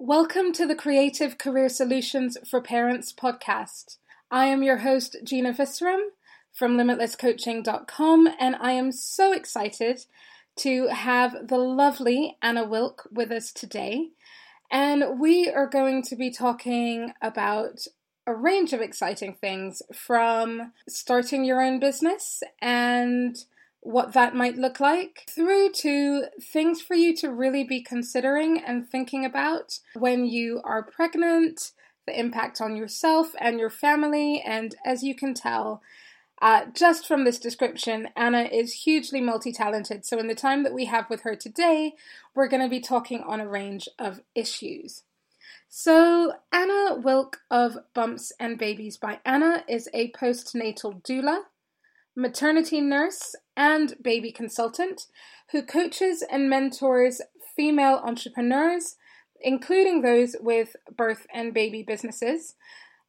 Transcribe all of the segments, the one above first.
Welcome to the Creative Career Solutions for Parents podcast. I am your host, Gina Visram from limitlesscoaching.com, and I am so excited to have the lovely Anna Wilk with us today. And we are going to be talking about a range of exciting things from starting your own business and what that might look like, through to things for you to really be considering and thinking about when you are pregnant, the impact on yourself and your family. And as you can tell, uh, just from this description, Anna is hugely multi talented. So, in the time that we have with her today, we're going to be talking on a range of issues. So, Anna Wilk of Bumps and Babies by Anna is a postnatal doula, maternity nurse, and baby consultant who coaches and mentors female entrepreneurs, including those with birth and baby businesses.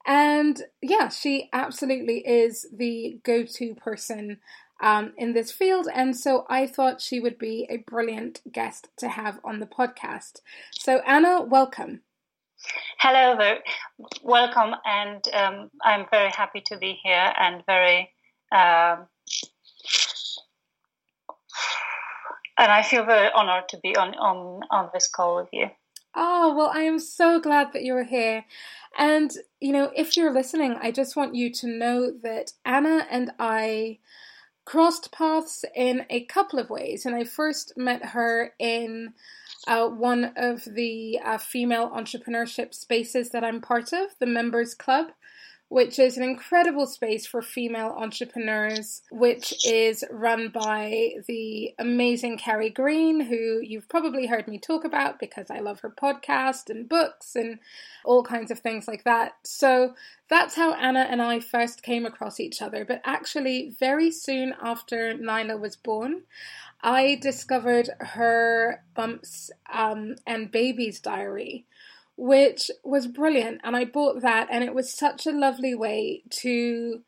And yeah, she absolutely is the go to person um, in this field. And so I thought she would be a brilliant guest to have on the podcast. So, Anna, welcome. Hello, welcome. And um, I'm very happy to be here and very um, and I feel very honored to be on, on, on this call with you. Oh, well, I am so glad that you're here. And, you know, if you're listening, I just want you to know that Anna and I crossed paths in a couple of ways. And I first met her in uh, one of the uh, female entrepreneurship spaces that I'm part of, the Members Club which is an incredible space for female entrepreneurs, which is run by the amazing Carrie Green, who you've probably heard me talk about because I love her podcast and books and all kinds of things like that. So that's how Anna and I first came across each other. But actually, very soon after Nyla was born, I discovered her Bumps um, and Babies diary which was brilliant. And I bought that, and it was such a lovely way to,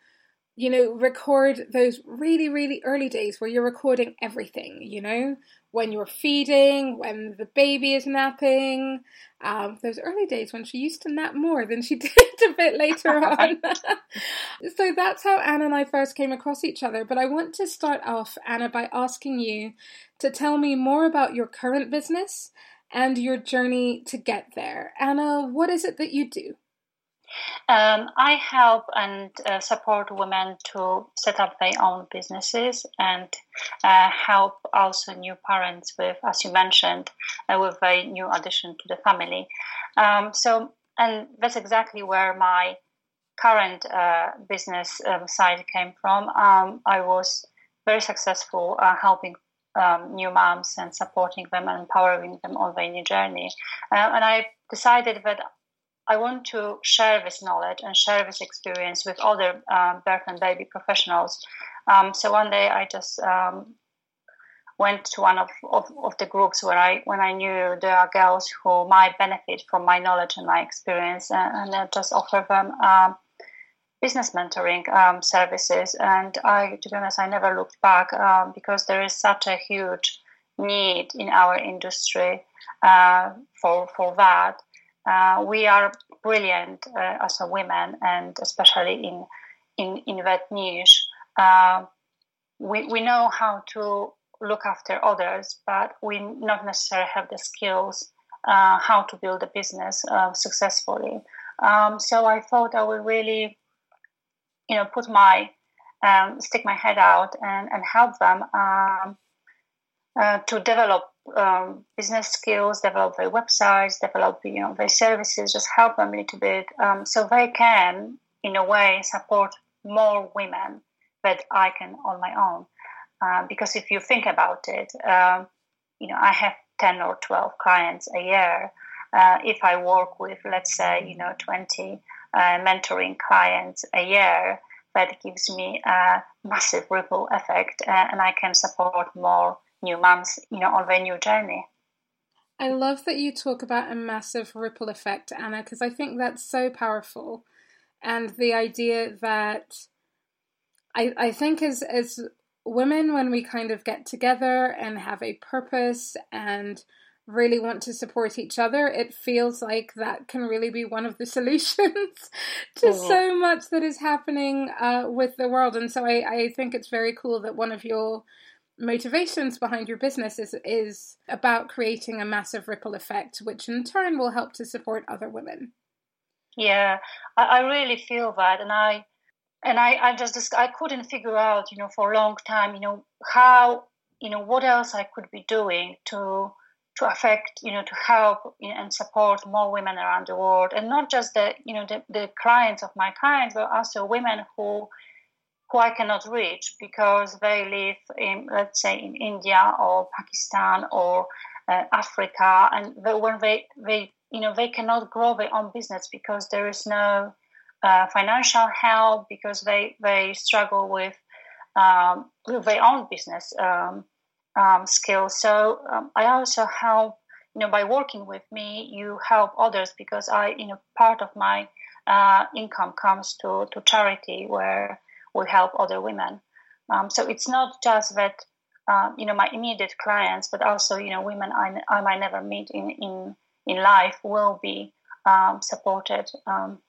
you know, record those really, really early days where you're recording everything, you know, when you're feeding, when the baby is napping. Um, those early days when she used to nap more than she did a bit later on. so that's how Anna and I first came across each other. But I want to start off, Anna, by asking you to tell me more about your current business and your journey to get there. Anna, what is it that you do? Um, I help and uh, support women to set up their own businesses and uh, help also new parents with, as you mentioned, uh, with a new addition to the family. Um, so, and that's exactly where my current uh, business um, side came from. Um, I was very successful uh, helping um, new moms and supporting them and empowering them on their new journey. Uh, and I decided that I want to share this knowledge and share this experience with other um, birth and baby professionals. Um, so one day I just um, went to one of, of, of, the groups where I when I knew there are girls who might benefit from my knowledge and my experience, and, and I just offer them um, business mentoring um, services. And I, to be honest, I never looked back um, because there is such a huge need in our industry uh, for for that. Uh, we are brilliant uh, as a women, and especially in in in that niche. Uh, we we know how to look after others, but we not necessarily have the skills uh, how to build a business uh, successfully. Um, so I thought I would really you know, put my um, stick my head out and, and help them um, uh, to develop um, business skills, develop their websites, develop you know their services, just help them a little bit um, so they can, in a way, support more women that I can on my own. Uh, because if you think about it, um, you know, I have ten or twelve clients a year. Uh, if I work with, let's say, you know, twenty mentoring clients a year, that gives me a massive ripple effect, uh, and I can support more new moms, you know, on their new journey. I love that you talk about a massive ripple effect, Anna, because I think that's so powerful, and the idea that I I think as as women when we kind of get together and have a purpose and really want to support each other, it feels like that can really be one of the solutions to so much that is happening uh, with the world. And so I, I think it's very cool that one of your motivations behind your business is is about creating a massive ripple effect, which in turn will help to support other women. Yeah, I, I really feel that, and I and I, I just I couldn't figure out, you know, for a long time, you know, how you know what else I could be doing to to affect, you know, to help and support more women around the world, and not just the you know the, the clients of my clients, but also women who who I cannot reach because they live in, let's say, in India or Pakistan or uh, Africa, and they, when they they you know they cannot grow their own business because there is no uh, financial help because they they struggle with um, with their own business um, um, skills. So um, I also help you know by working with me, you help others because I you know part of my uh, income comes to to charity where we help other women. Um, so it's not just that uh, you know my immediate clients, but also you know women I, I might never meet in in in life will be um, supported um,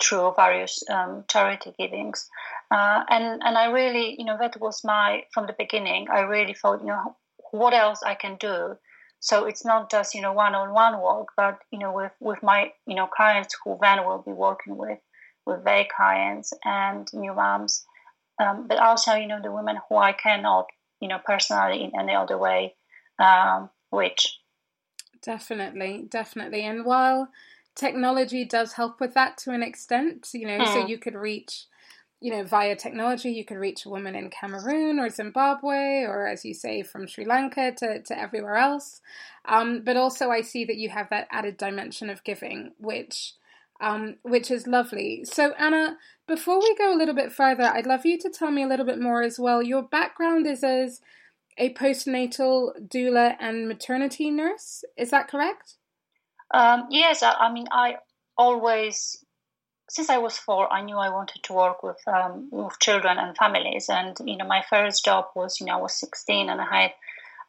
through various um, charity givings. Uh, and and I really you know that was my from the beginning. I really thought you know what else I can do. So it's not just you know one-on-one work, but you know with with my you know clients who then will be working with with their clients and new moms, um, but also you know the women who I cannot you know personally in any other way um. Definitely, definitely. And while technology does help with that to an extent, you know, so hmm. you could reach you know, via technology, you could reach a woman in Cameroon or Zimbabwe, or as you say, from Sri Lanka to, to everywhere else. Um, but also, I see that you have that added dimension of giving, which um, which is lovely. So, Anna, before we go a little bit further, I'd love you to tell me a little bit more as well. Your background is as a postnatal doula and maternity nurse. Is that correct? Um, yes, I, I, mean, I always, since I was four, I knew I wanted to work with um, with children and families. And you know, my first job was, you know, I was 16 and I had.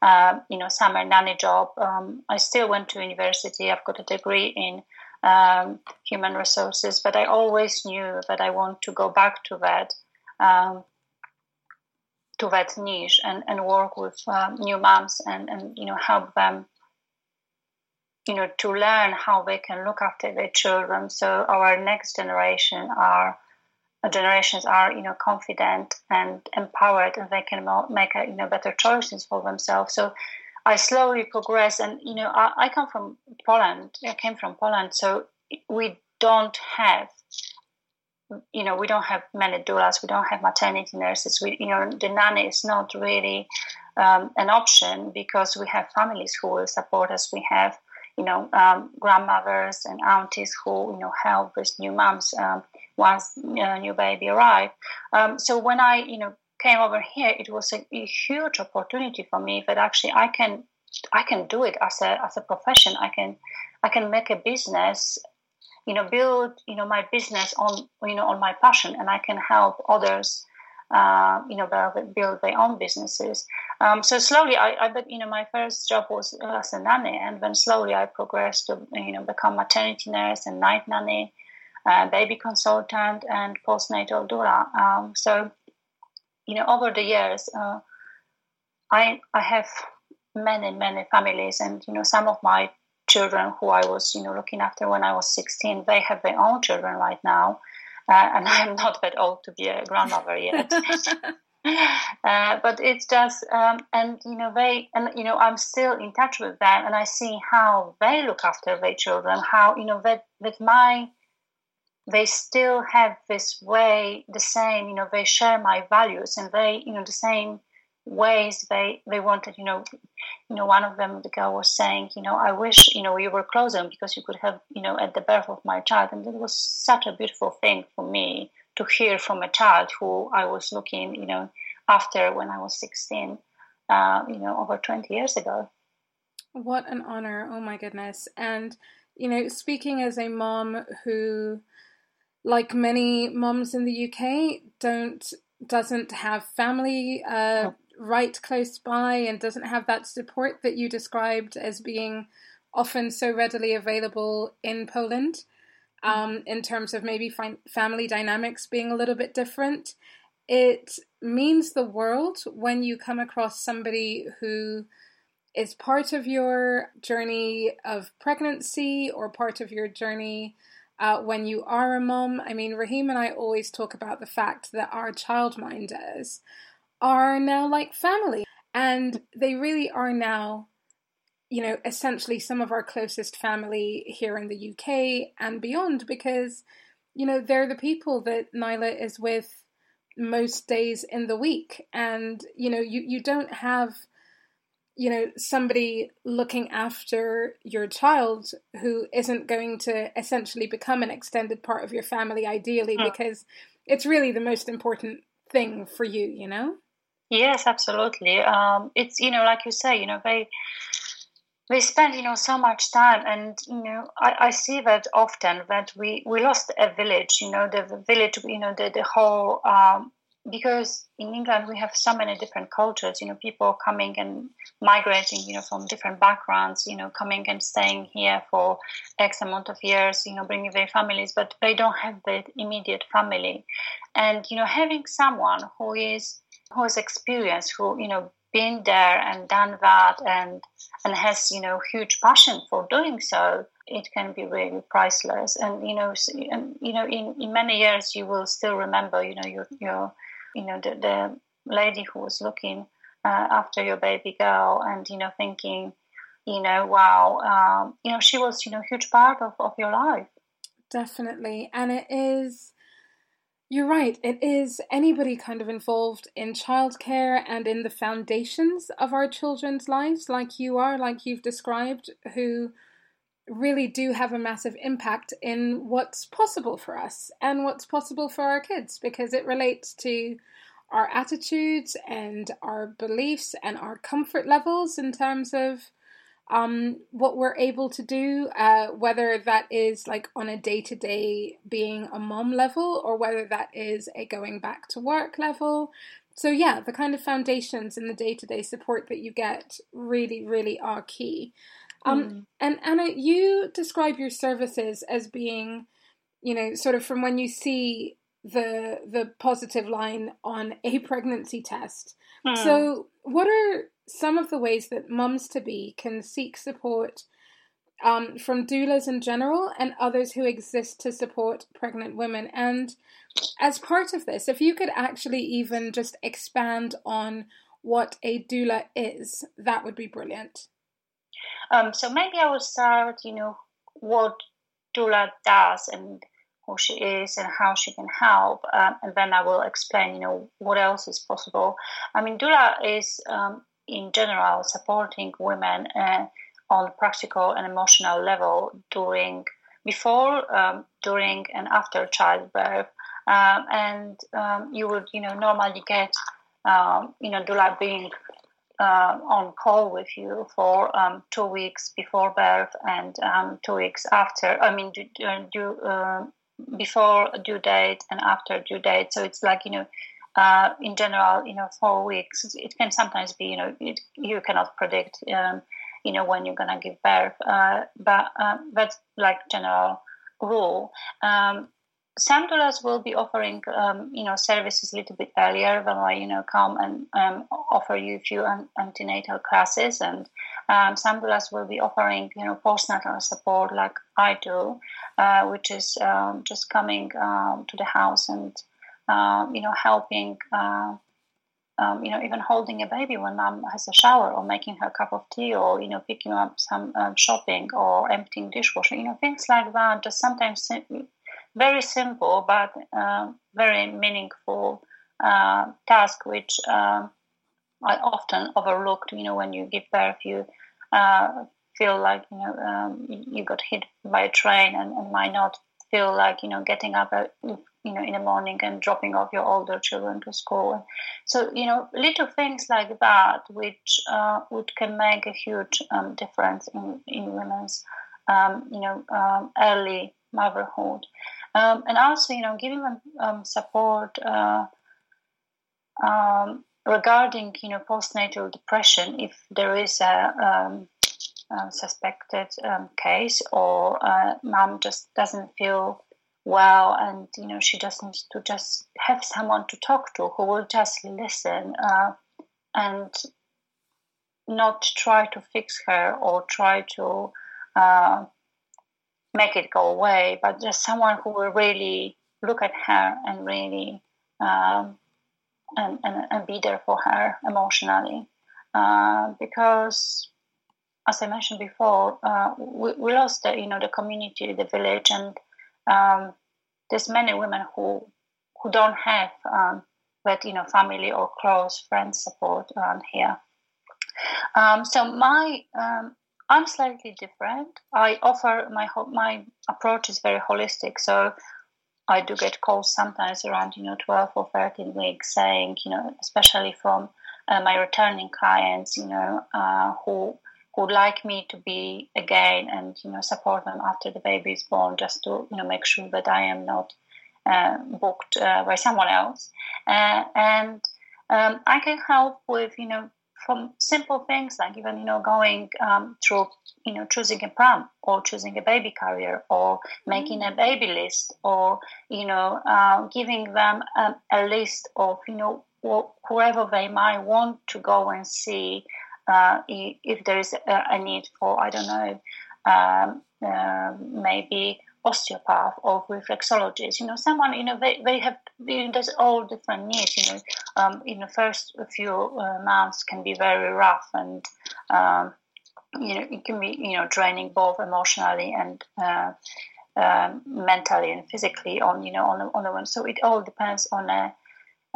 Uh, you know, summer nanny job. Um, I still went to university. I've got a degree in um, human resources, but I always knew that I want to go back to that um, to that niche and, and work with new moms and, and you know help them you know to learn how they can look after their children so our next generation are uh, generations are you know confident and empowered and they can make you know better choices for themselves so I slowly progress and you know, I, I come from Poland. I came from Poland, so we don't have, you know, we don't have many doulas. We don't have maternity nurses. We, you know, the nanny is not really um, an option because we have families who will support us. We have, you know, um, grandmothers and aunties who, you know, help with new moms um, once a new baby arrive. Um, so when I, you know, came over here, it was a, a, huge opportunity for me that actually I can I can do it as a as a profession. I can I can make a business, you know, build you know my business on you know on my passion, and I can help others. Uh, you know, build, their own businesses. Um, so slowly, I, I, but you know, my first job was as a nanny, and then slowly I progressed to you know become maternity nurse and night nanny, uh, baby consultant, and postnatal doula. Um, so you know, over the years, uh, I I have many many families, and you know, some of my children who I was you know looking after when I was 16, they have their own children right now, uh, and I'm not that old to be a grandmother yet. uh, but it's just um, and you know they and you know i'm still in touch with them and i see how they look after their children how you know that with my they still have this way the same you know they share my values and they you know the same ways they they wanted you know you know one of them the girl was saying you know i wish you know you were closer because you could have you know at the birth of my child. And it was such a beautiful thing for me to hear from a child who i was looking you know after when i was 16 uh, you know over 20 years ago. What an honor. Oh my goodness. And you know speaking as a mom who like many moms in the UK, don't doesn't have family uh, right close by and doesn't have that support that you described as being often so readily available in Poland, um, in terms of maybe fi- family dynamics being a little bit different, it means the world when you come across somebody who is part of your journey of pregnancy or part of your journey uh, when you are a mom. I mean, Raheem and I always talk about the fact that our childminders are now like family, and they really are now, you know, essentially some of our closest family here in the UK and beyond because, you know, they're the people that Nyla is with most days in the week. And, you know, you, you don't have you know somebody looking after your child who isn't going to essentially become an extended part of your family ideally mm. because it's really the most important thing for you you know yes absolutely um, it's you know like you say you know they they spend you know so much time and you know I, I see that often that we we lost a village you know the village you know the, the whole um, because in England we have so many different cultures, you know, people coming and migrating, you know, from different backgrounds, you know, coming and staying here for X amount of years, you know, bringing their families, but they don't have the immediate family. And, you know, having someone who is who has experienced, who, you know, been there and done that and and has, you know, huge passion for doing so, it can be really priceless. And, you know, and, you know, in, in many years you will still remember, you know, your your you know, the, the lady who was looking uh, after your baby girl and, you know, thinking, you know, wow, um, you know, she was, you know, huge part of, of your life. Definitely. And it is, you're right, it is anybody kind of involved in childcare and in the foundations of our children's lives, like you are, like you've described, who really do have a massive impact in what's possible for us and what's possible for our kids because it relates to our attitudes and our beliefs and our comfort levels in terms of um, what we're able to do, uh, whether that is like on a day to day being a mom level or whether that is a going back to work level. So, yeah, the kind of foundations and the day to day support that you get really, really are key. Um, mm. And Anna, you describe your services as being, you know, sort of from when you see the the positive line on a pregnancy test. Mm. So, what are some of the ways that mums to be can seek support um, from doulas in general and others who exist to support pregnant women? And as part of this, if you could actually even just expand on what a doula is, that would be brilliant. Um, so maybe I will start, you know, what doula does and who she is and how she can help, um, and then I will explain, you know, what else is possible. I mean, doula is um, in general supporting women uh, on practical and emotional level during, before, um, during, and after childbirth. Um, and um, you would, you know, normally get, um, you know, doula being uh, on call with you for um, two weeks before birth and two weeks after. I mean, do, do, uh, before due date and after due date. So it's like you know, uh, in general, you know, four weeks. It can sometimes be you know it, you cannot predict. Um, you know when you're gonna give birth, uh, but um, that's like general rule. Um, some doulas will be offering, um, you know, services a little bit earlier. When I, you know, come and um, offer you a few antenatal classes, and um, some doulas will be offering, you know, postnatal support like I do, uh, which is um, just coming to the house and, you know, helping. Uh, um, you know, even holding a baby when mom has a shower, or making her cup of tea, or you know, picking up some um, shopping, or emptying dishwasher, you know, things like that. Just sometimes very simple but uh, very meaningful uh, task, which uh, I often overlooked. You know, when you give birth, you uh, feel like you know um, you got hit by a train and, and, might not feel like you know getting up you know in the morning and dropping off your older children to school. So you know little things like that, which uh, which can make a huge um, difference in in women's um, you know um, early motherhood um, and also you know giving them um, support uh, um, regarding you know postnatal depression, if there is a um, suspected case or uh, mom just doesn't feel well and you know she just needs to just have someone to talk to who will just listen uh, and not try to fix her or try to uh, make it go away but just someone who will really look at her and really um, and, and, and be there for her emotionally. Uh, because as I mentioned before, uh, we, we, lost the you know the community, the village, and um, there's many women who who don't have um, that you know family or close friend support around here. Um, so my um, I'm slightly different. I offer my my approach is very holistic. So I do get calls sometimes around you know 12 or 13 weeks, saying you know especially from uh, my returning clients, you know uh, who would like me to be again and you know support them after the baby is born just to you know make sure that I am not uh, booked uh, by someone else. Uh, and um, I can help with you know from simple things like even you know going um, through you know choosing a pram or choosing a baby carrier or making a baby list or you know uh, giving them a, a list of you know whoever they might want to go and see uh, if there is a, need for, I don't know, um, uh, maybe osteopath or reflexologist. You know, someone, you know, they, they have, you know, there's all different needs. You know, um, in the first few uh, months can be very rough and, um, you know, it can be, you know, draining both emotionally and uh, uh, mentally and physically on, you know, on the, on the one. So it all depends on a,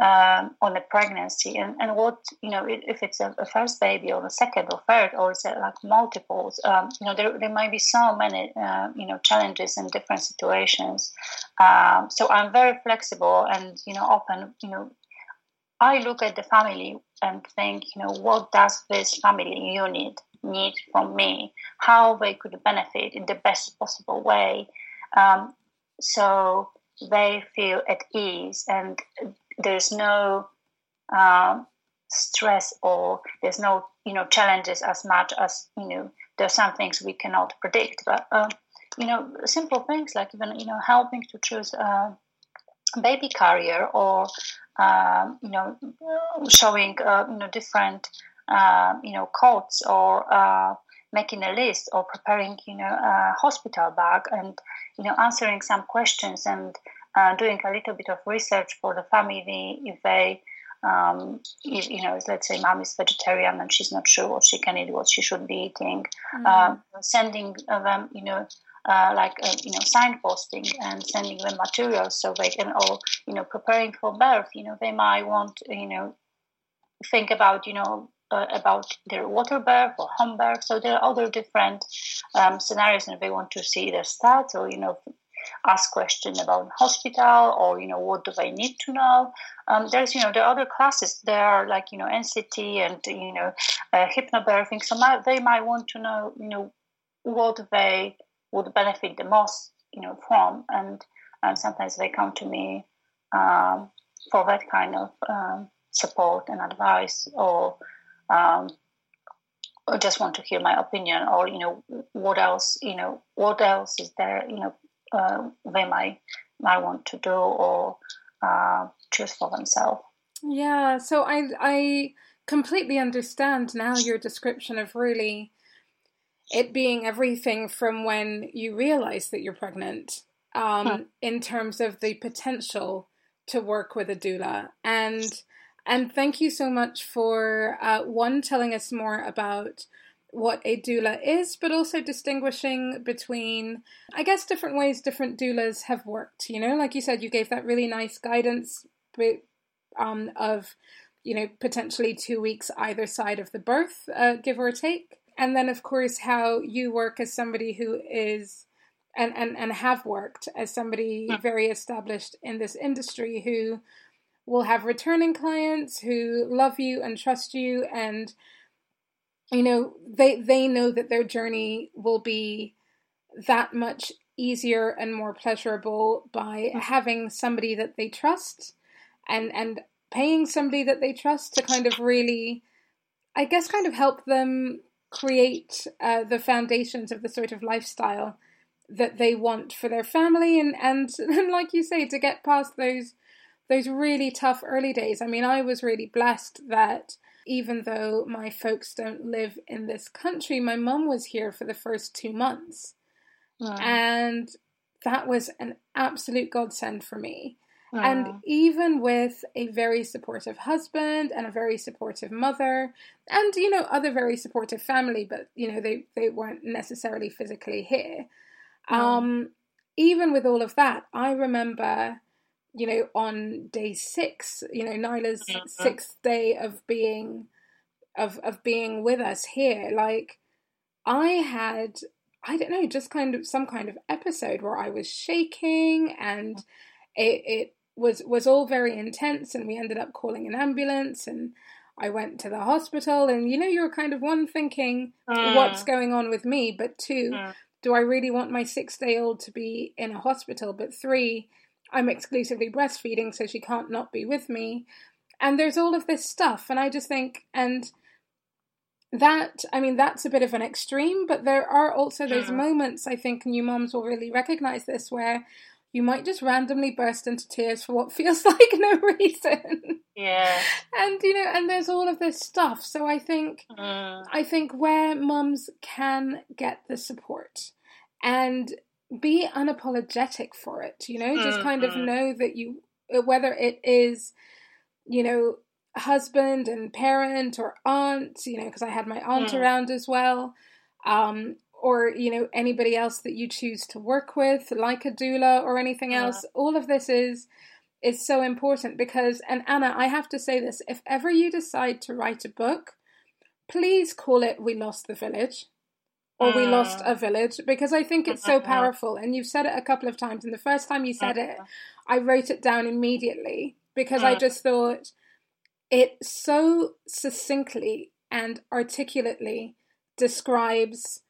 um, on the pregnancy. And, and what you know if it's a, a, first baby or a second or third or is it like multiples um, you know there, there might be so many uh, you know challenges in different situations. Um, so i'm very flexible and you know open you know i look at the family and think you know what does this family unit need from me? How they could benefit in the best possible way. Um, so they feel at ease and there's no um, stress or there's no you know challenges as much as you know there's some things we cannot predict. But um, you know simple things like even you know helping to choose a baby carrier or um, you know showing uh, you know different uh, you know codes or uh, making a list or preparing you know a hospital bag and you know answering some questions and uh, doing a little bit of research for the family if they um, if, you know, let's say mom is vegetarian and she's not sure what she can eat, what she should be eating, mm-hmm. uh, sending them, you know, uh, like uh, you know, signposting and sending them materials so they can all, you know, preparing for birth. You know, they might want, you know, think about, you know, uh, about their water birth or home birth. So there are other different um, scenarios, and they want to see their stats or you know ask questions about hospital or you know what do they need to know. Um, there's you know the other classes there are like you know nct and you know uh, hypnobirthing. So my, they might want to know you know what they would benefit the most you know from. And and sometimes they come to me um, for that kind of um, support and advice or um, or just want to hear my opinion or you know what else you know what else is there you know uh, they might might want to do or uh, choose for themselves. Yeah, so I I completely understand now your description of really it being everything from when you realize that you're pregnant um, hmm. in terms of the potential to work with a doula and and thank you so much for uh, one telling us more about what a doula is, but also distinguishing between, I guess, different ways different doulas have worked. You know, like you said, you gave that really nice guidance um, of, you know, potentially two weeks either side of the birth, uh, give or take. And then, of course, how you work as somebody who is and, and, and have worked as somebody very established in this industry who will have returning clients who love you and trust you and you know they they know that their journey will be that much easier and more pleasurable by mm. having somebody that they trust and and paying somebody that they trust to kind of really, I guess, kind of help them create uh, the foundations of the sort of lifestyle that they want for their family and, and and like you say to get past those those really tough early days. I mean, I was really blessed that even though my folks don't live in this country, my mum was here for the first two months. And that was an absolute godsend for me. And even with a very supportive husband and a very supportive mother, and you know, other very supportive family, but you know, they, they weren't necessarily physically here. Um, even with all of that, I remember, you know, on day six, you know, Nyla's Mhm. sixth day of being of of being with us here, like I had I don't know, just kind of some kind of episode where I was shaking and it it was was all very intense and we ended up calling an ambulance and I went to the hospital and you know you're kind of one thinking what's Mm. going on with me but two Mm. do I really want my 6 day old to be in a hospital but three I'm exclusively breastfeeding so she can't not be with me and there's all of this stuff and I just think and that I mean that's a bit of an extreme, but there are also those Mm. moments I think new moms will really recognize this where you might just randomly burst into tears for what feels like no reason. Yeah. and you know, and there's all of this stuff. So I think Mm. I think where mums can get the support and be unapologetic for it, you know, just kind of Mhm. know that you, whether it is, you know, husband and parent or aunt, you know, because I had my aunt Mm. around as well, um, or, you know, anybody else that you choose to work with, like a doula or anything Yeah. else, all of this is is so important because and Anna, I have to say this, if ever you decide to write a book, please call it We Lost the Village or We Lost Mm. a Village because I think it's so Mhm. powerful and you've said it a couple of times and the first time you said it. I wrote it down immediately because I just thought it so succinctly and articulately describes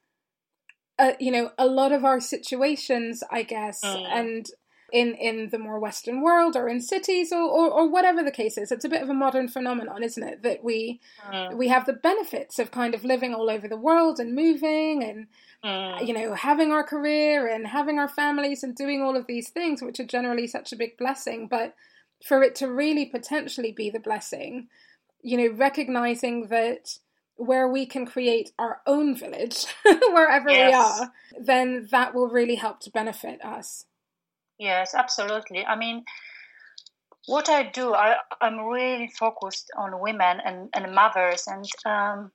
uh, you know a lot of our situations i guess Mm. and in in the more western world or in cities or, or or whatever the case is it's a bit of a modern phenomenon isn't it that we Mm. we have the benefits of kind of living all over the world and moving and Mm. you know having our career and having our families and doing all of these things which are generally such a big blessing but for it to really potentially be the blessing you know recognizing that where we can create our own village wherever we are then that will really help to benefit us Yes, absolutely. I mean, what I do, I, I'm really focused on women and, and mothers, and um,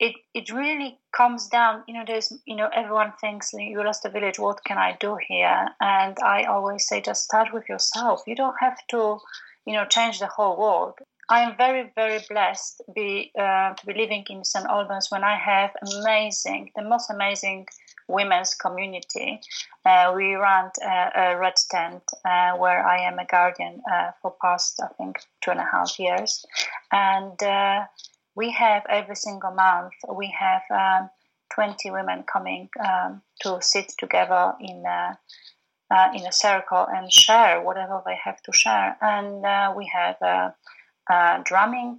it it really comes down. You know, there's you know everyone thinks you lost a village. What can I do here? And I always say, just start with yourself. You don't have to, you know, change the whole world. I am very very blessed be uh, to be living in St Albans when I have amazing, the most amazing women's community. Uh, we run uh, a red tent uh, where I am a guardian uh, for past I think two and a half years, and uh, we have every single month we have um, 20 women coming um, to sit together in a, uh, in a circle and share whatever they have to share, and we have a, a drumming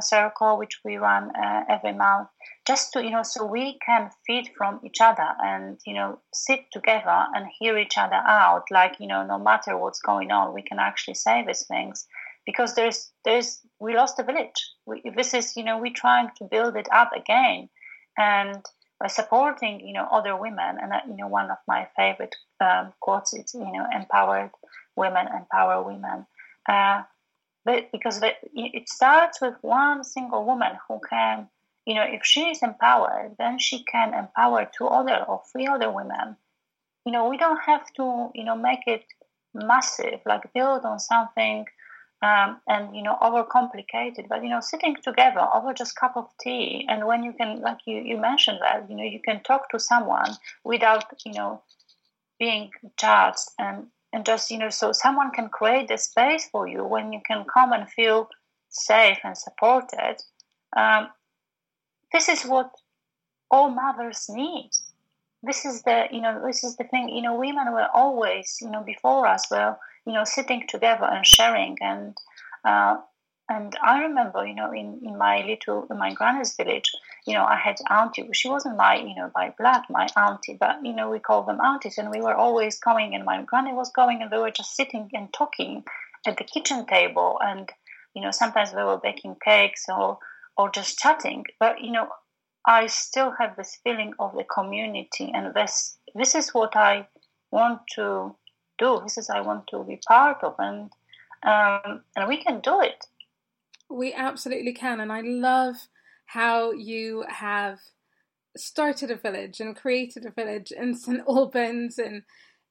circle which we run every month just to you know so we can feed from each other and you know sit together and hear each other out like you know no matter what's going on we can actually say these things. Because there's there's we lost the village. We, this is you know we're trying to build it up again. And by supporting you know other women and uh, you know one of my favorite um, quotes is you know empowered women empower women. Uh, but because it starts with one single woman who can you know, if she is empowered, then she can empower two other or three other women. You know, we don't have to, you know, make it massive, like build on something um, and, you know, overcomplicated. But, you know, sitting together over just cup of tea and when you can, like you, you mentioned that, you know, you can talk to someone without, you know, being judged and, and just, you know, so someone can create the space for you when you can come and feel safe and supported. Um, this is what all mothers need this is the you know this is the thing you know women were always you know before us were you know sitting together and sharing and uh, and I remember, you know, in, in my little, in my granny's village, you know, I had auntie. She wasn't my, you know, by blood, my auntie, but, you know, we called them aunties. And we were always coming, and my granny was going, and we were just sitting and talking at the kitchen table. And, you know, sometimes we were baking cakes or, or just chatting. But, you know, I still have this feeling of the community. And this, this is what I want to do. This is I want to be part of. And, um, and we can do it we absolutely can. And I love how you have started a village and created a village in St. Albans and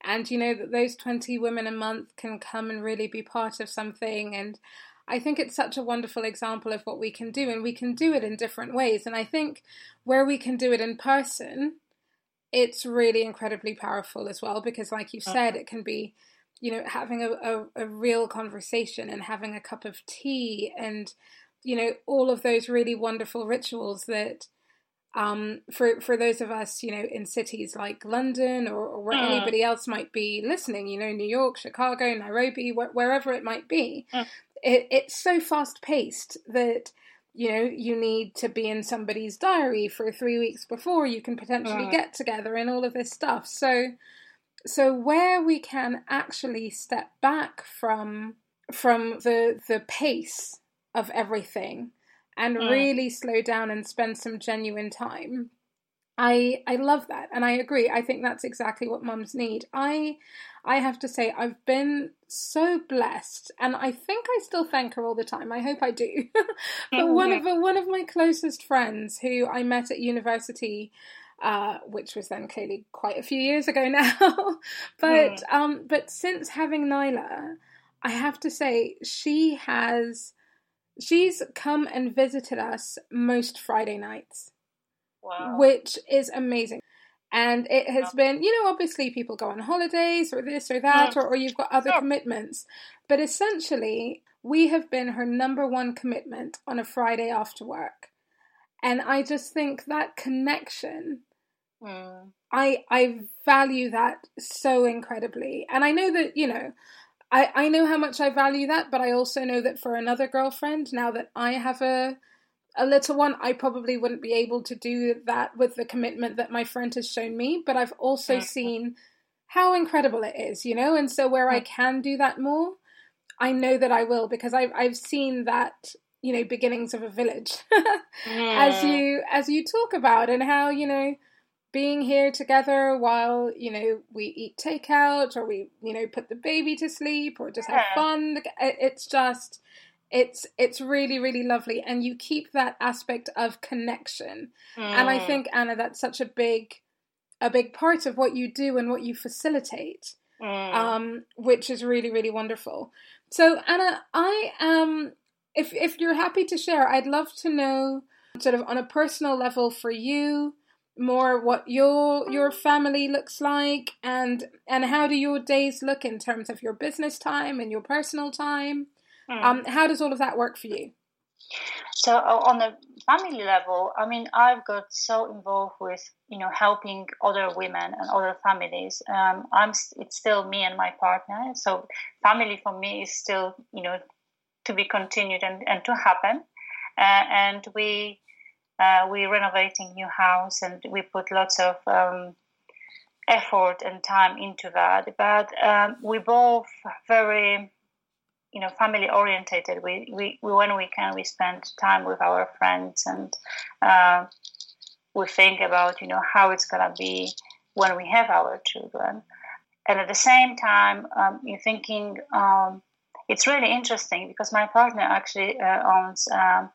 and you know that those 20 women a month can come and really be part of something and I think it's such a wonderful example of what we can do and we can do it in different ways and I think where we can do it in person it's really incredibly powerful as well because like you said it can be you know, having a, a, a real conversation and having a cup of tea and, you know, all of those really wonderful rituals that um, for for those of us, you know, in cities like London or, or where mm. anybody else might be listening, you know, New York, Chicago, Nairobi, wh- wherever it might be, mm. It, it's so fast paced that you know you need to be in somebody's diary for three weeks before you can potentially mm. get together and all of this stuff. So so where we can actually step back from from the the pace of everything and mm. really slow down and spend some genuine time i i love that and i agree i think that's exactly what mums need i i have to say i've been so blessed and i think i still thank her all the time i hope i do but mm-hmm. one of one of my closest friends who i met at university uh, which was then clearly quite a few years ago now. but mm. um, but since having Nyla, I have to say she has she's come and visited us most Friday nights, wow. which is amazing. And it has been, you know, obviously people go on holidays or this or that, or, or you've got other commitments. But essentially, we have been her number one commitment on a Friday after work. And I just think that connection, mm. I I value that so incredibly. And I know that, you know, I, I know how much I value that, but I also know that for another girlfriend, now that I have a a little one, I probably wouldn't be able to do that with the commitment that my friend has shown me. But I've also seen how incredible it is, you know, and so where I can do that more, I know that I will because I've I've seen that you know beginnings of a village as mm. you as you talk about and how you know being here together while you know we eat takeout or we you know put the baby to sleep or just have fun it's just it's it's really really lovely and you keep that aspect of connection mm. and i mm. think anna that's such a big a big part of what you do and what you facilitate mm. um, which is really really wonderful so anna i am if if you're happy to share, I'd love to know sort of on a personal level for you more what your your family looks like and and how do your days look in terms of your business time and your personal time mm. um how does all of that work for you so on the family level i mean i've got so involved with you know helping other women and other families um i'm it's still me and my partner so family for me is still you know to be continued and, and to happen. Uh, and we uh, we renovating new house and we put lots of um, effort and time into that. But um, we both very you know family orientated. We, we, we when we can we spend time with our friends and uh, we think about you know how it's gonna be when we have our children. And at the same time, um, you're thinking um, it's really interesting because my partner actually uh, owns um,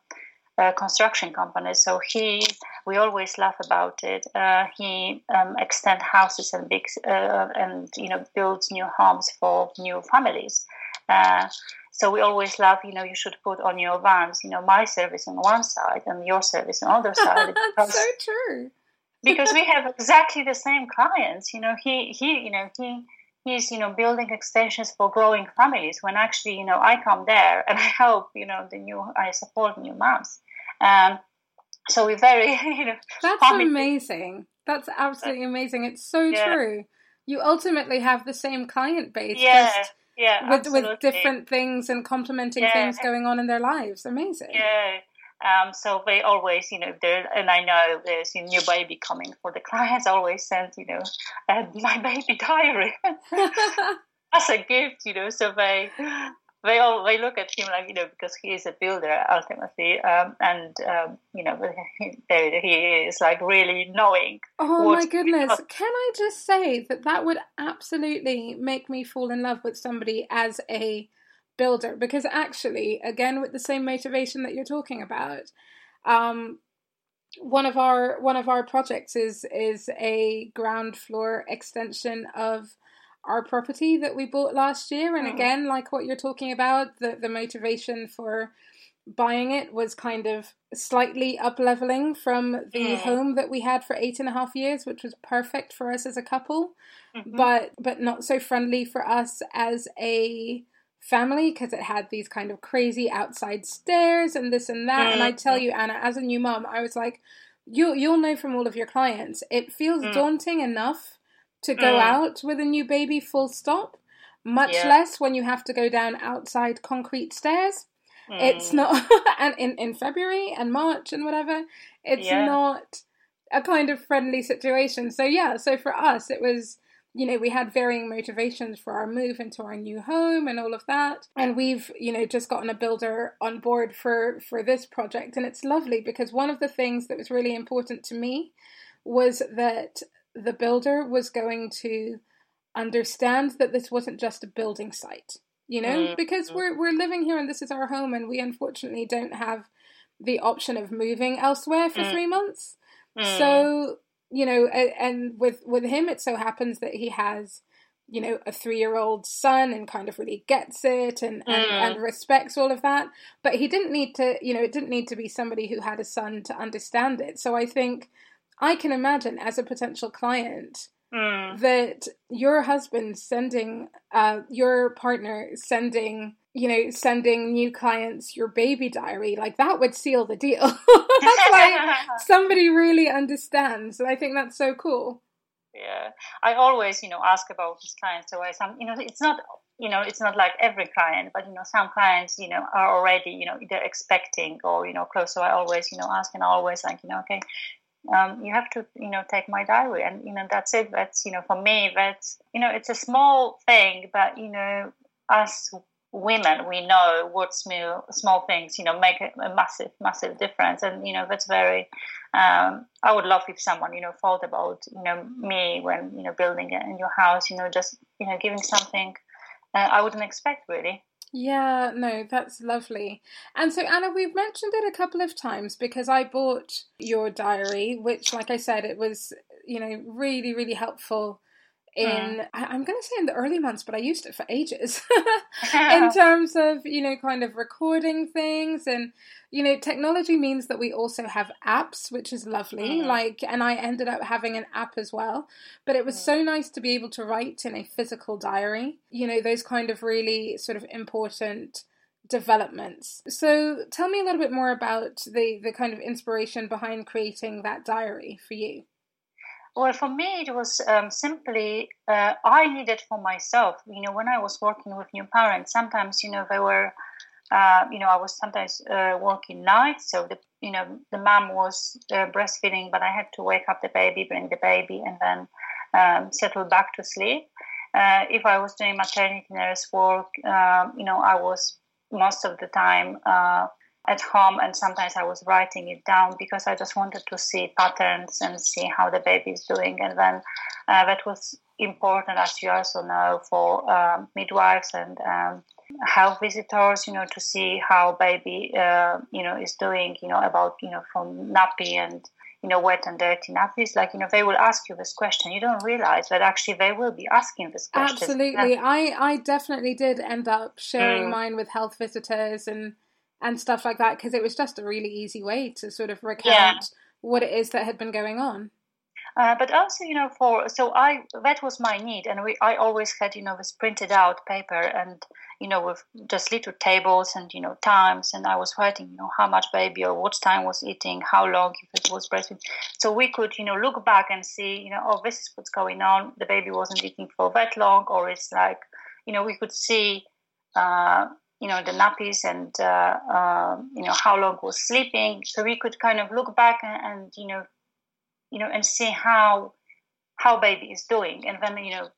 a construction company, so he we always laugh about it. Uh, he um, extend houses and big uh, and you know builds new homes for new families. Uh, so we always laugh. You know, you should put on your vans, you know, my service on one side and your service on the other side. Because, so true. because we have exactly the same clients. You know, he he you know he he's you know building extensions for growing families when actually you know i come there and i help you know the new i support new moms um, so we're very you know that's family. amazing that's absolutely amazing it's so yeah. true you ultimately have the same client base yeah yeah, with with different things and complementing yeah. things going on in their lives. Amazing. Yeah. Um, so they always, you know, there, and I know there's a new baby coming for the clients. always send, you know, uh, my baby diary as a gift, you know. So they they all they look at him like you know because he is a builder ultimately, um, and um, you know there he is like really knowing. Oh my goodness! Can I just say that that would absolutely make me fall in love with somebody as a builder because actually, again, with the same motivation that you're talking about, um, one of our one of our projects is is a ground floor extension of our property that we bought last year and oh. again like what you're talking about the the motivation for buying it was kind of slightly up leveling from the mm. home that we had for eight and a half years which was perfect for us as a couple mm-hmm. but but not so friendly for us as a family because it had these kind of crazy outside stairs and this and that. Mm. And I tell mm. you, Anna, as a new mom, I was like, you you'll know from all of your clients, it feels mm. daunting enough to go mm. out with a new baby. Full stop. Much yeah. less when you have to go down outside concrete stairs. It's mm. not, and in in February and March and whatever, it's yeah. not a kind of friendly situation. So yeah, so for us, it was you know, we had varying motivations for our move into our new home and all of that. And we've, you know, just gotten a builder on board for for this project and it's lovely because one of the things that was really important to me was that the builder was going to understand that this wasn't just a building site. You know, mm-hmm. because we're we're living here and this is our home and we unfortunately don't have the option of moving elsewhere for mm. 3 months. Mm. So you know, and with with him, it so happens that he has, you know, a three year old son and kind of really gets it and, and, mm. and respects all of that. But he didn't need to, you know, it didn't need to be somebody who had a son to understand it. So I think I can imagine as a potential client. Mm. That your husband sending, uh, your partner sending you know, sending new clients your baby diary, like that would seal the deal. that's like somebody really understands. And I think that's so cool. Yeah. I always, you know, ask about his clients away. Some you know, it's not you know, it's not like every client, but you know, some clients, you know, are already, you know, either expecting or, you know, close. So I always, you know, ask and always like, you know, okay, um, you have to, you know, take my diary and, you know, that's it. That's, you know, for me, that's, you know, it's a small thing, but, you know, us women we know what small small things you know make a, a, massive massive difference and you know that's very um, i would love if someone you know thought about you know me when you know building a new house you know just you know giving something uh, i wouldn't expect really yeah, no, that's lovely. And so, Anna, we've mentioned it a couple of times because I bought your diary, which, like I said, it was, you know, really, really helpful in mm. I, am going to say in the early months, but I used it for ages in terms of you know kind of recording things and you know technology means that we also have apps, which is lovely. Mm. Like, and I ended up having an app as well, but it was mm. so nice to be able to write in a physical diary. You know those kind of really sort of important developments. So tell me a little bit more about the the kind of inspiration behind creating that diary for you. Well, for me, it was um, simply uh, I needed for myself. You know, when I was working with new parents, sometimes you know they were, uh, you know, I was sometimes uh, working nights, so the you know the mom was uh, breastfeeding, but I had to wake up the baby, bring the baby, and then um, settle back to sleep. Uh, if I was doing maternity nurse work, um, you know, I was most of the time uh, at home and sometimes I was writing it down because I just wanted to see patterns and see how the baby is doing. And then uh, that was important, as you also know, for um, midwives and um, health visitors, you know, to see how baby, uh, you know, is doing, you know, about, you know, from nappy and, you know, wet and dirty nappies. Like, you know, they will ask you this question. You don't realize that actually they will be asking this question. Absolutely. I, I definitely did end up sharing mm. mine with health visitors and and stuff like that because it was just a really easy way to sort of recount yeah. what it is that had been going on. Uh, but also, you know, for so I that was my need, and we I always had you know this printed out paper and you know with just little tables and you know times, and I was writing you know how much baby or what time was eating, how long if it was breastfeeding, so we could you know look back and see you know oh this is what's going on, the baby wasn't eating for that long, or it's like you know we could see uh, you know the nappies and uh, uh, you know how long was sleeping. So we could kind of look back and, and, you know you know and see how how baby is doing. And then you know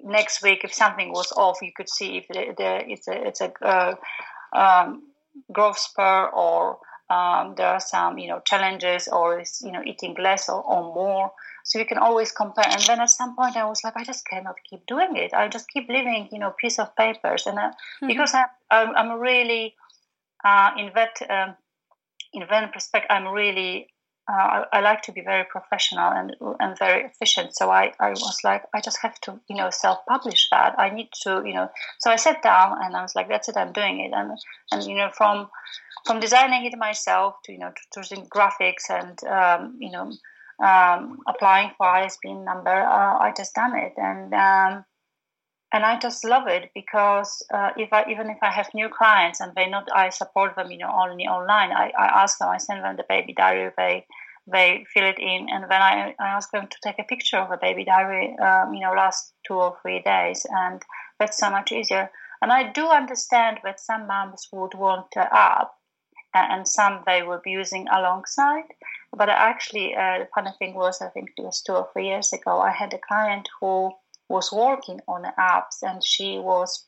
next week if something was off you could see if the, the it's a it's a uh, um, growth spur or um, there are some you know challenges or is you know eating less or, or more so you can always compare. And then at some point, I was like, I just cannot keep doing it. I just keep living, you know, piece of papers. And uh, mm-hmm. because I, I'm, I'm really uh, in that um, in that perspective, I'm really uh, I, I, like to be very professional and and very efficient. So I, I was like, I just have to, you know, self-publish that. I need to, you know. So I sat down and I was like, that's it, I'm doing it. And and you know, from from designing it myself to you know to choosing graphics and um, you know um, applying for ISBN number, uh, I just done it, and um, and I just love it because uh, if I even if I have new clients and they not I support them, you know, only online. I, I ask them, I send them the baby diary, they they fill it in, and then I, I ask them to take a picture of the baby diary, um, you know, last two or three days, and that's so much easier. And I do understand that some moms would want the app, and some they will be using alongside. But actually, uh, the funny thing was, I think it was two or three years ago, I had a client who was working on apps, and she was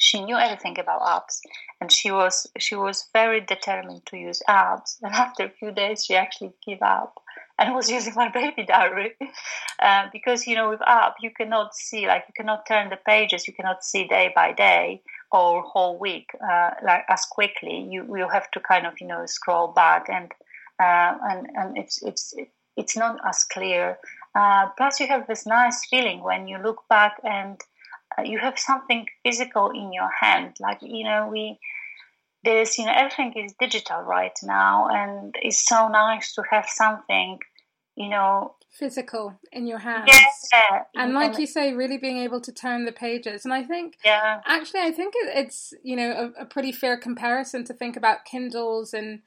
she knew everything about apps, and she was she was very determined to use apps. And after a few days, she actually gave up and was using my baby diary uh, because you know with app you cannot see like you cannot turn the pages, you cannot see day by day or whole week uh, like as quickly. You you have to kind of you know scroll back and uh, and and it's it's it's not as clear. Uh, plus, you have this nice feeling when you look back and uh, you have something physical in your hand. Like you know, we there's you know everything is digital right now, and it's so nice to have something you know physical in your hands yeah and like you say really being able to turn the pages and i think yeah actually i think it's you know a, a pretty fair comparison to think about kindles and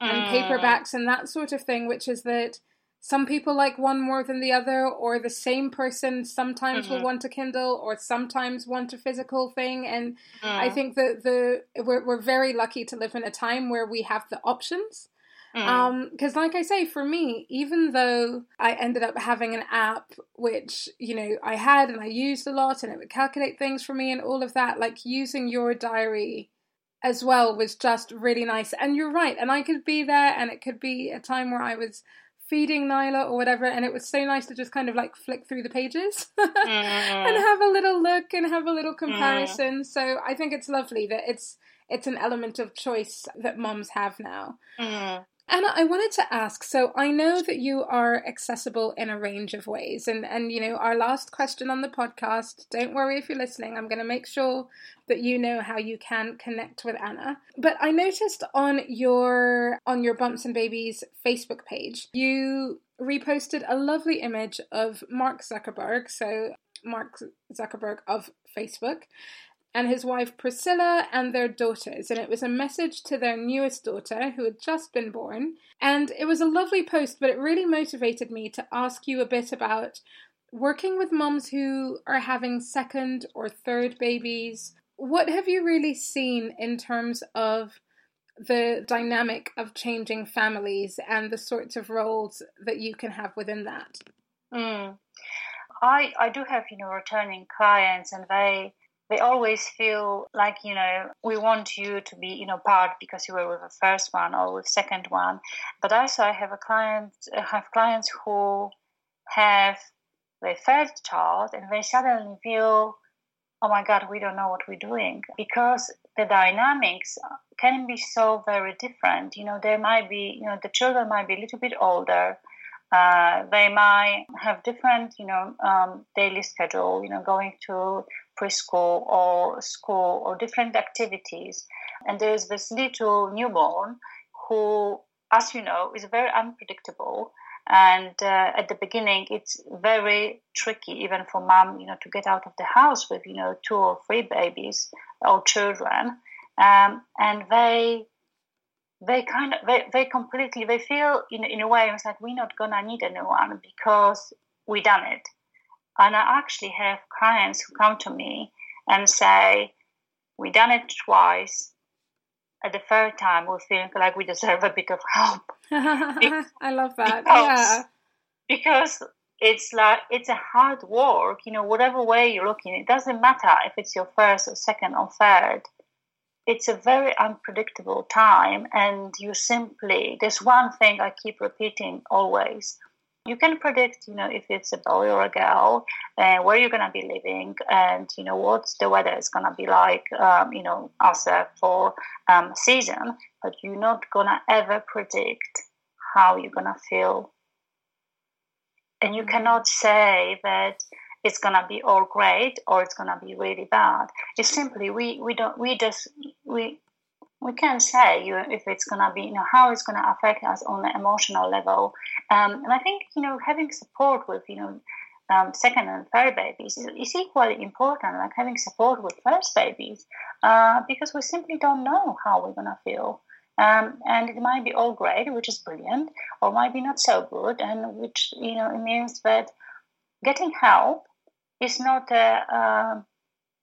and mm. paperbacks and that sort of thing, which is that some people like one more than the other, or the same person sometimes mm-hmm. will want a Kindle or sometimes want a physical thing. And mm. I think that the we're, we're very lucky to live in a time where we have the options. Because, mm. um, like I say, for me, even though I ended up having an app which you know I had and I used a lot, and it would calculate things for me and all of that, like using your diary as well was just really nice. And you're right, and I could be there, and it could be a time where I was feeding Nyla or whatever, and it was so nice to just kind of like flick through the pages mm. and have a little look and have a little comparison. Mm. So I think it's lovely that it's it's an element of choice that mums have now. Mm. Anna, I wanted to ask so I know that you are accessible in a range of ways. And, and, you know, our last question on the podcast, don't worry if you're listening, I'm going to make sure that you know how you can connect with Anna. But I noticed on your on your Bumps and Babies Facebook page, you reposted a lovely image of Mark Zuckerberg, so Mark Zuckerberg of Facebook, and his wife Priscilla and their daughters. And it was a message to their newest daughter, who had just been born. And it was a lovely post, but it really motivated me to ask you a bit about working with moms who are having second or third babies. What have you really seen in terms of the dynamic of changing families and the sorts of roles that you can have within that? Mm. I, I do have, you know, returning clients and they they always feel like you know we want you to be you know part because you were with the first one or with second one. But also i have a client I have clients who have their first child and they suddenly feel oh my god we don't know what we're doing. Because the dynamics can be so very different. You know there might be you know the children might be a little bit older. Uh, they might have different, you know, um, daily schedule, you know, going to preschool or school or different activities. And there's this little newborn who, as you know, is very unpredictable. And uh, at the beginning, it's very tricky, even for mom, you know, to get out of the house with, you know, two or three babies or children. Um, and they they kind of they, they completely they feel in, in a way it's like we're not gonna need anyone because we done it and I actually have clients who come to me and say, we done it twice. At the third time, we're feeling like we deserve a bit of help. I love that. Because, yeah. Because it's like it's a hard work, you know, whatever way you're looking, it doesn't matter if it's your first or second or third. It's a very unpredictable time, and you simply, there's one thing I keep repeating always you can predict, you know, if it's a boy or a girl, and where you're gonna be living, and you know what the weather is gonna be like, um, you know, as a for um, season. But you're not gonna ever predict how you're gonna feel, and you mm-hmm. cannot say that it's gonna be all great or it's gonna be really bad. It's simply we we don't we just we we can't say you know, if it's going to be, you know, how it's going to affect us on the emotional level. Um, and I think, you know, having support with, you know, um, second and third babies is, is, equally important, like having support with first babies, uh, because we simply don't know how we're going to feel. Um, and it might be all great, which is brilliant, or might be not so good, and which, you know, it means that getting help is not a, uh,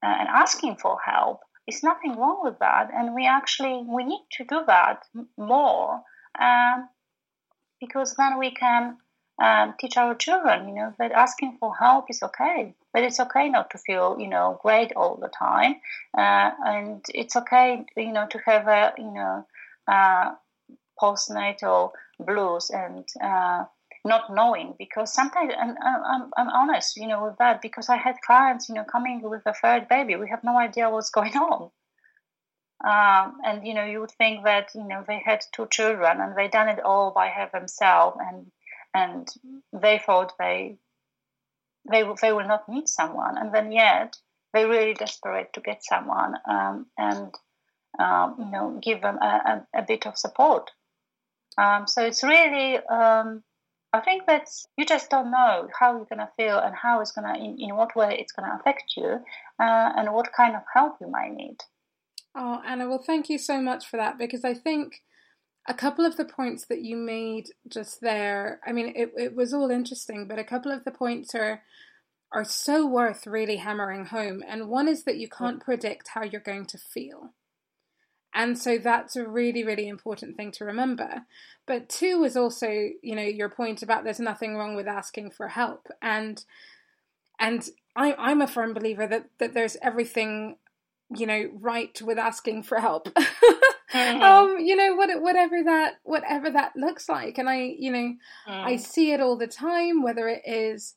an asking for help there's nothing wrong with that, and we actually we need to do that more um, because then we can um, teach our children, you know, that asking for help is okay, but it's okay not to feel, you know, great all the time, uh, and it's okay, you know, to have a, you know, uh, postnatal blues and uh, not knowing because sometimes and I'm, I'm honest you know with that because i had clients you know coming with a third baby. We have no idea what's going on. Um, and you know you would think that you know they had two children and they done it all by themselves and and they thought they they they will not need someone. And then yet they're really desperate to get someone um, and um, you know give them a, a, a bit of support. Um, so it's really um, I think that you just don't know how you're going to feel and how it's going to, in, in what way it's going to affect you uh, and what kind of help you might need. Oh, Anna, well, thank you so much for that because I think a couple of the points that you made just there, I mean, it, it was all interesting, but a couple of the points are are so worth really hammering home. And one is that you can't predict how you're going to feel. And so that's a really, really important thing to remember. But two is also, you know, your point about there's nothing wrong with asking for help. And and I, I'm a firm believer that, that there's everything, you know, right with asking for help. mm-hmm. um, you know, what, whatever that whatever that looks like. And I, you know, mm. I see it all the time, whether it is,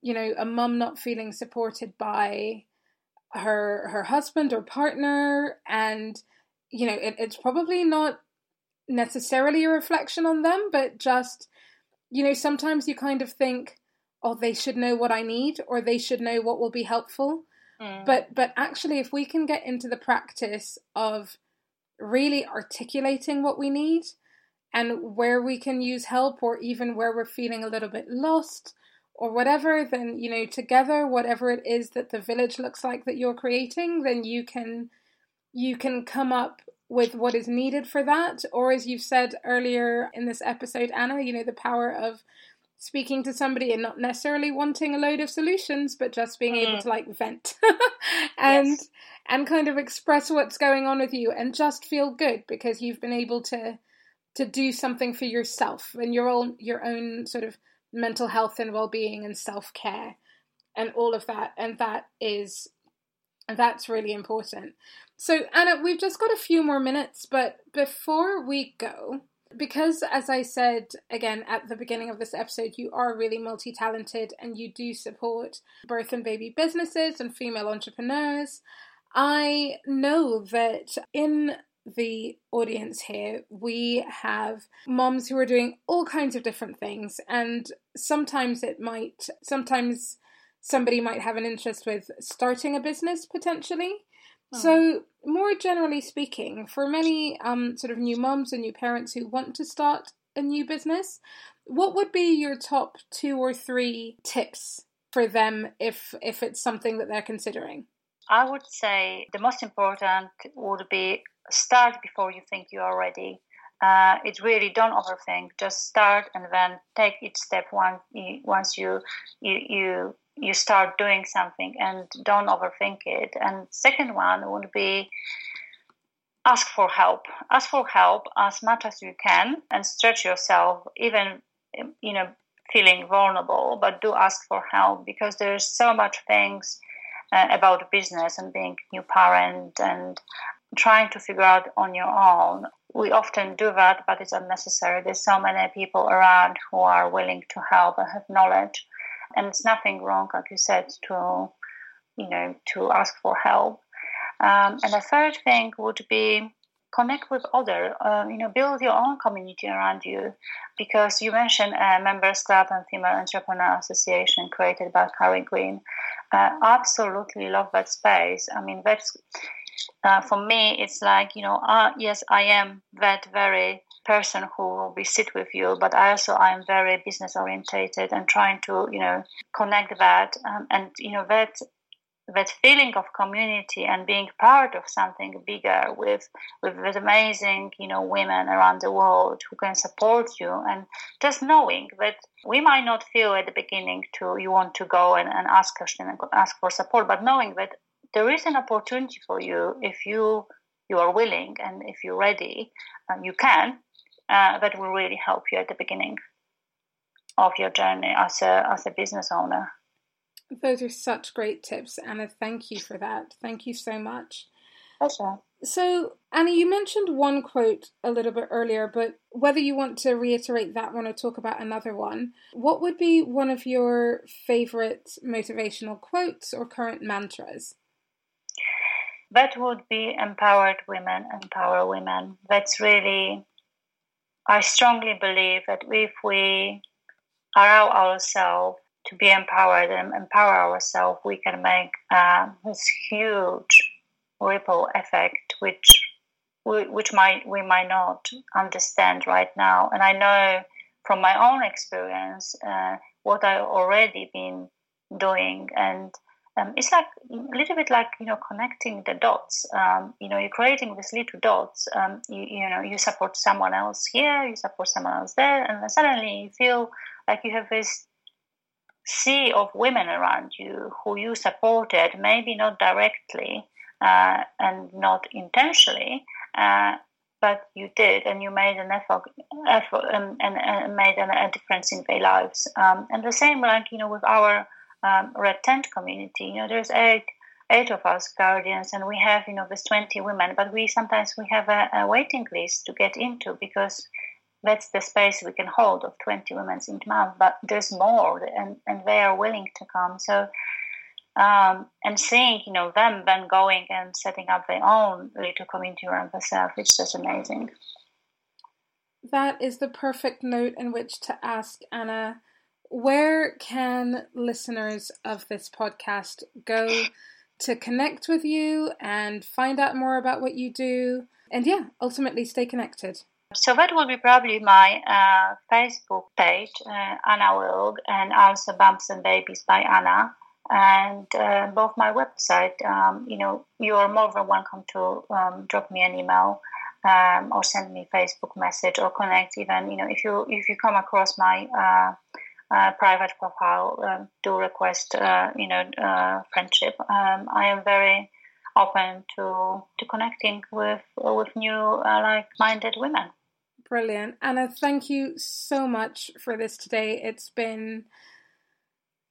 you know, a mum not feeling supported by her her husband or partner and you know, it, it's probably not necessarily a reflection on them, but just, you know, sometimes you kind of think, oh, they should know what I need or they should know what will be helpful. Mm. But but actually if we can get into the practice of really articulating what we need and where we can use help or even where we're feeling a little bit lost or whatever, then you know, together, whatever it is that the village looks like that you're creating, then you can you can come up with what is needed for that. Or, as you've said earlier in this episode, Anna, you know, the power of speaking to somebody and not necessarily wanting a load of solutions, but just being mm. able to like vent and yes. and kind of express what's going on with you and just feel good because you've been able to to do something for yourself and your own your own sort of mental health and well-being and self-care and all of that and that is that's really important. So, Anna, we've just got a few more minutes, but before we go, because as I said again at the beginning of this episode, you are really multi talented and you do support birth and baby businesses and female entrepreneurs, I know that in the audience here, we have moms who are doing all kinds of different things, and sometimes it might, sometimes somebody might have an interest with starting a business potentially. So, more generally speaking, for many um, sort of new moms and new parents who want to start a new business, what would be your top two or three tips for them if if it's something that they're considering? I would say the most important would be start before you think you are ready. Uh, it's really don't overthink. Just start and then take each step once once you you, you you start doing something and don't overthink it. And second one would be ask for help. Ask for help as much as you can and stretch yourself, even you know feeling vulnerable. But do ask for help because there's so much things uh, about business and being new parent and trying to figure out on your own. We often do that, but it's unnecessary. There's so many people around who are willing to help and have knowledge, and it's nothing wrong, like you said, to you know to ask for help. Um, and the third thing would be connect with other, uh, you know, build your own community around you. Because you mentioned a members club and female entrepreneur association created by Carrie Green. Uh, absolutely love that space. I mean, that's uh, for me. It's like you know, uh, yes, I am that very person who will be sit with you, but I also I am very business orientated and trying to you know connect that um, and you know that that feeling of community and being part of something bigger with, with with amazing you know women around the world who can support you. And just knowing that we might not feel at the beginning to you want to go and, and ask question and ask for support but knowing that there is an opportunity for you if you you are willing and if you're ready um, you can uh, that will really help you at the beginning of your journey as a as a business owner those are such great tips, Anna. Thank you for that. Thank you so much. Pleasure. So, Anna, you mentioned one quote a little bit earlier, but whether you want to reiterate that one or talk about another one, what would be one of your favorite motivational quotes or current mantras? That would be empowered women, empower women. That's really, I strongly believe that if we allow ourselves to be empowered and empower ourselves, we can make uh, this huge ripple effect, which we, which might we might not understand right now. And I know from my own experience uh, what I've already been doing, and um, it's like a little bit like you know connecting the dots. Um, you know, you're creating these little dots. Um, you, you know, you support someone else here, you support someone else there, and then suddenly you feel like you have this sea of women around you who you supported, maybe not directly uh, and not intentionally, uh, but you did, and you made an effort, effort and, and, and made an, a difference in their lives. Um, and the same, like you know, with our um, red tent community, you know, there's eight eight of us guardians, and we have you know this twenty women, but we sometimes we have a, a waiting list to get into because that's the space we can hold of 20 women each month but there's more and, and they are willing to come. So um, and seeing you know them then going and setting up their own little community around themselves it's just amazing. That is the perfect note in which to ask anna where can listeners of this podcast go to connect with you and find out more about what you do and yeah ultimately stay connected so that will be probably my uh, Facebook page, uh, Anna Wilg, and also Bumps and Babies by Anna, and uh, both my website. Um, you know, you are more than welcome to um, drop me an email um, or send me a Facebook message or connect. Even you know, if you if you come across my uh, uh, private profile, um, do request uh, you know friendship. Um, I am very open to to connecting with with new like minded women. Brilliant. Anna, thank you so much for this today. It's been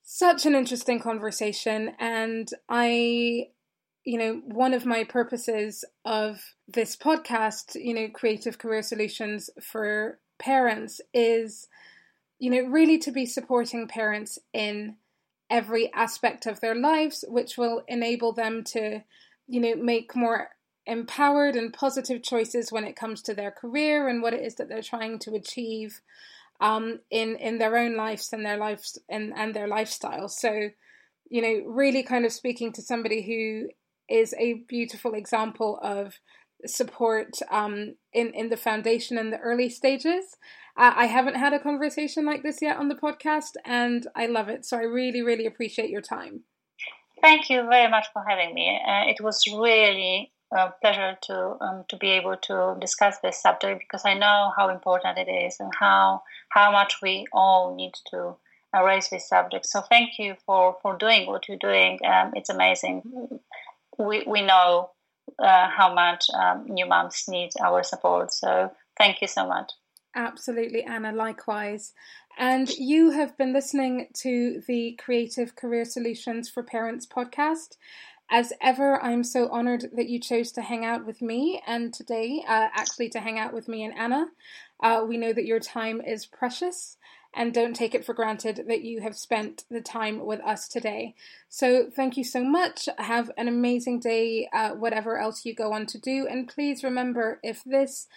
such an interesting conversation, and I, you know, one of my purposes of this podcast, you know, Creative Career Solutions for Parents, is, you know, really to be supporting parents in every aspect of their lives, which will enable them to, you know, make more empowered and positive choices when it comes to their career and what it is that they're trying to achieve um, in in their own lives and their lives and, and their lifestyle. So, you know, really kind of speaking to somebody who is a beautiful example of support um, in in the foundation and the early stages. Uh, I haven't had a conversation like this yet on the podcast, and I love it. So I really, really appreciate your time. Thank you very much for having me. Uh, it was really a pleasure to um, to be able to discuss this subject because I know how important it is and how how much we all need to uh, raise this subject. So thank you for, for doing what you're doing. Um, it's amazing. We, we know uh, how much um, new moms need our support. So thank you so much. Absolutely, Anna, likewise. And you have been listening to the Creative Career Solutions for Parents podcast. As ever, I'm so honored that you chose to hang out with me and today, uh, actually, to hang out with me and Anna. Uh, we know that your time is precious and don't take it for granted that you have spent the time with us today. So, thank you so much. Have an amazing day, uh, whatever else you go on to do. And please remember if this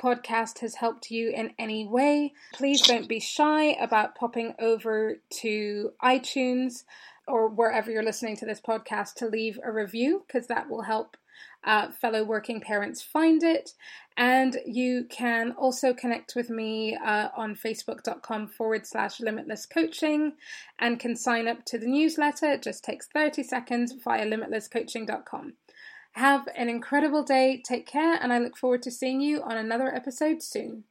podcast has helped you in any way, please don't be shy about popping over to iTunes or wherever you're listening to this podcast to leave a review because that will help uh, fellow working parents find it. And you can also connect with me uh, on facebook.com forward slash limitless coaching and can sign up to the newsletter. It just takes 30 seconds via limitlesscoaching.com. Have an incredible day, take care, and I look forward to seeing you on another episode soon.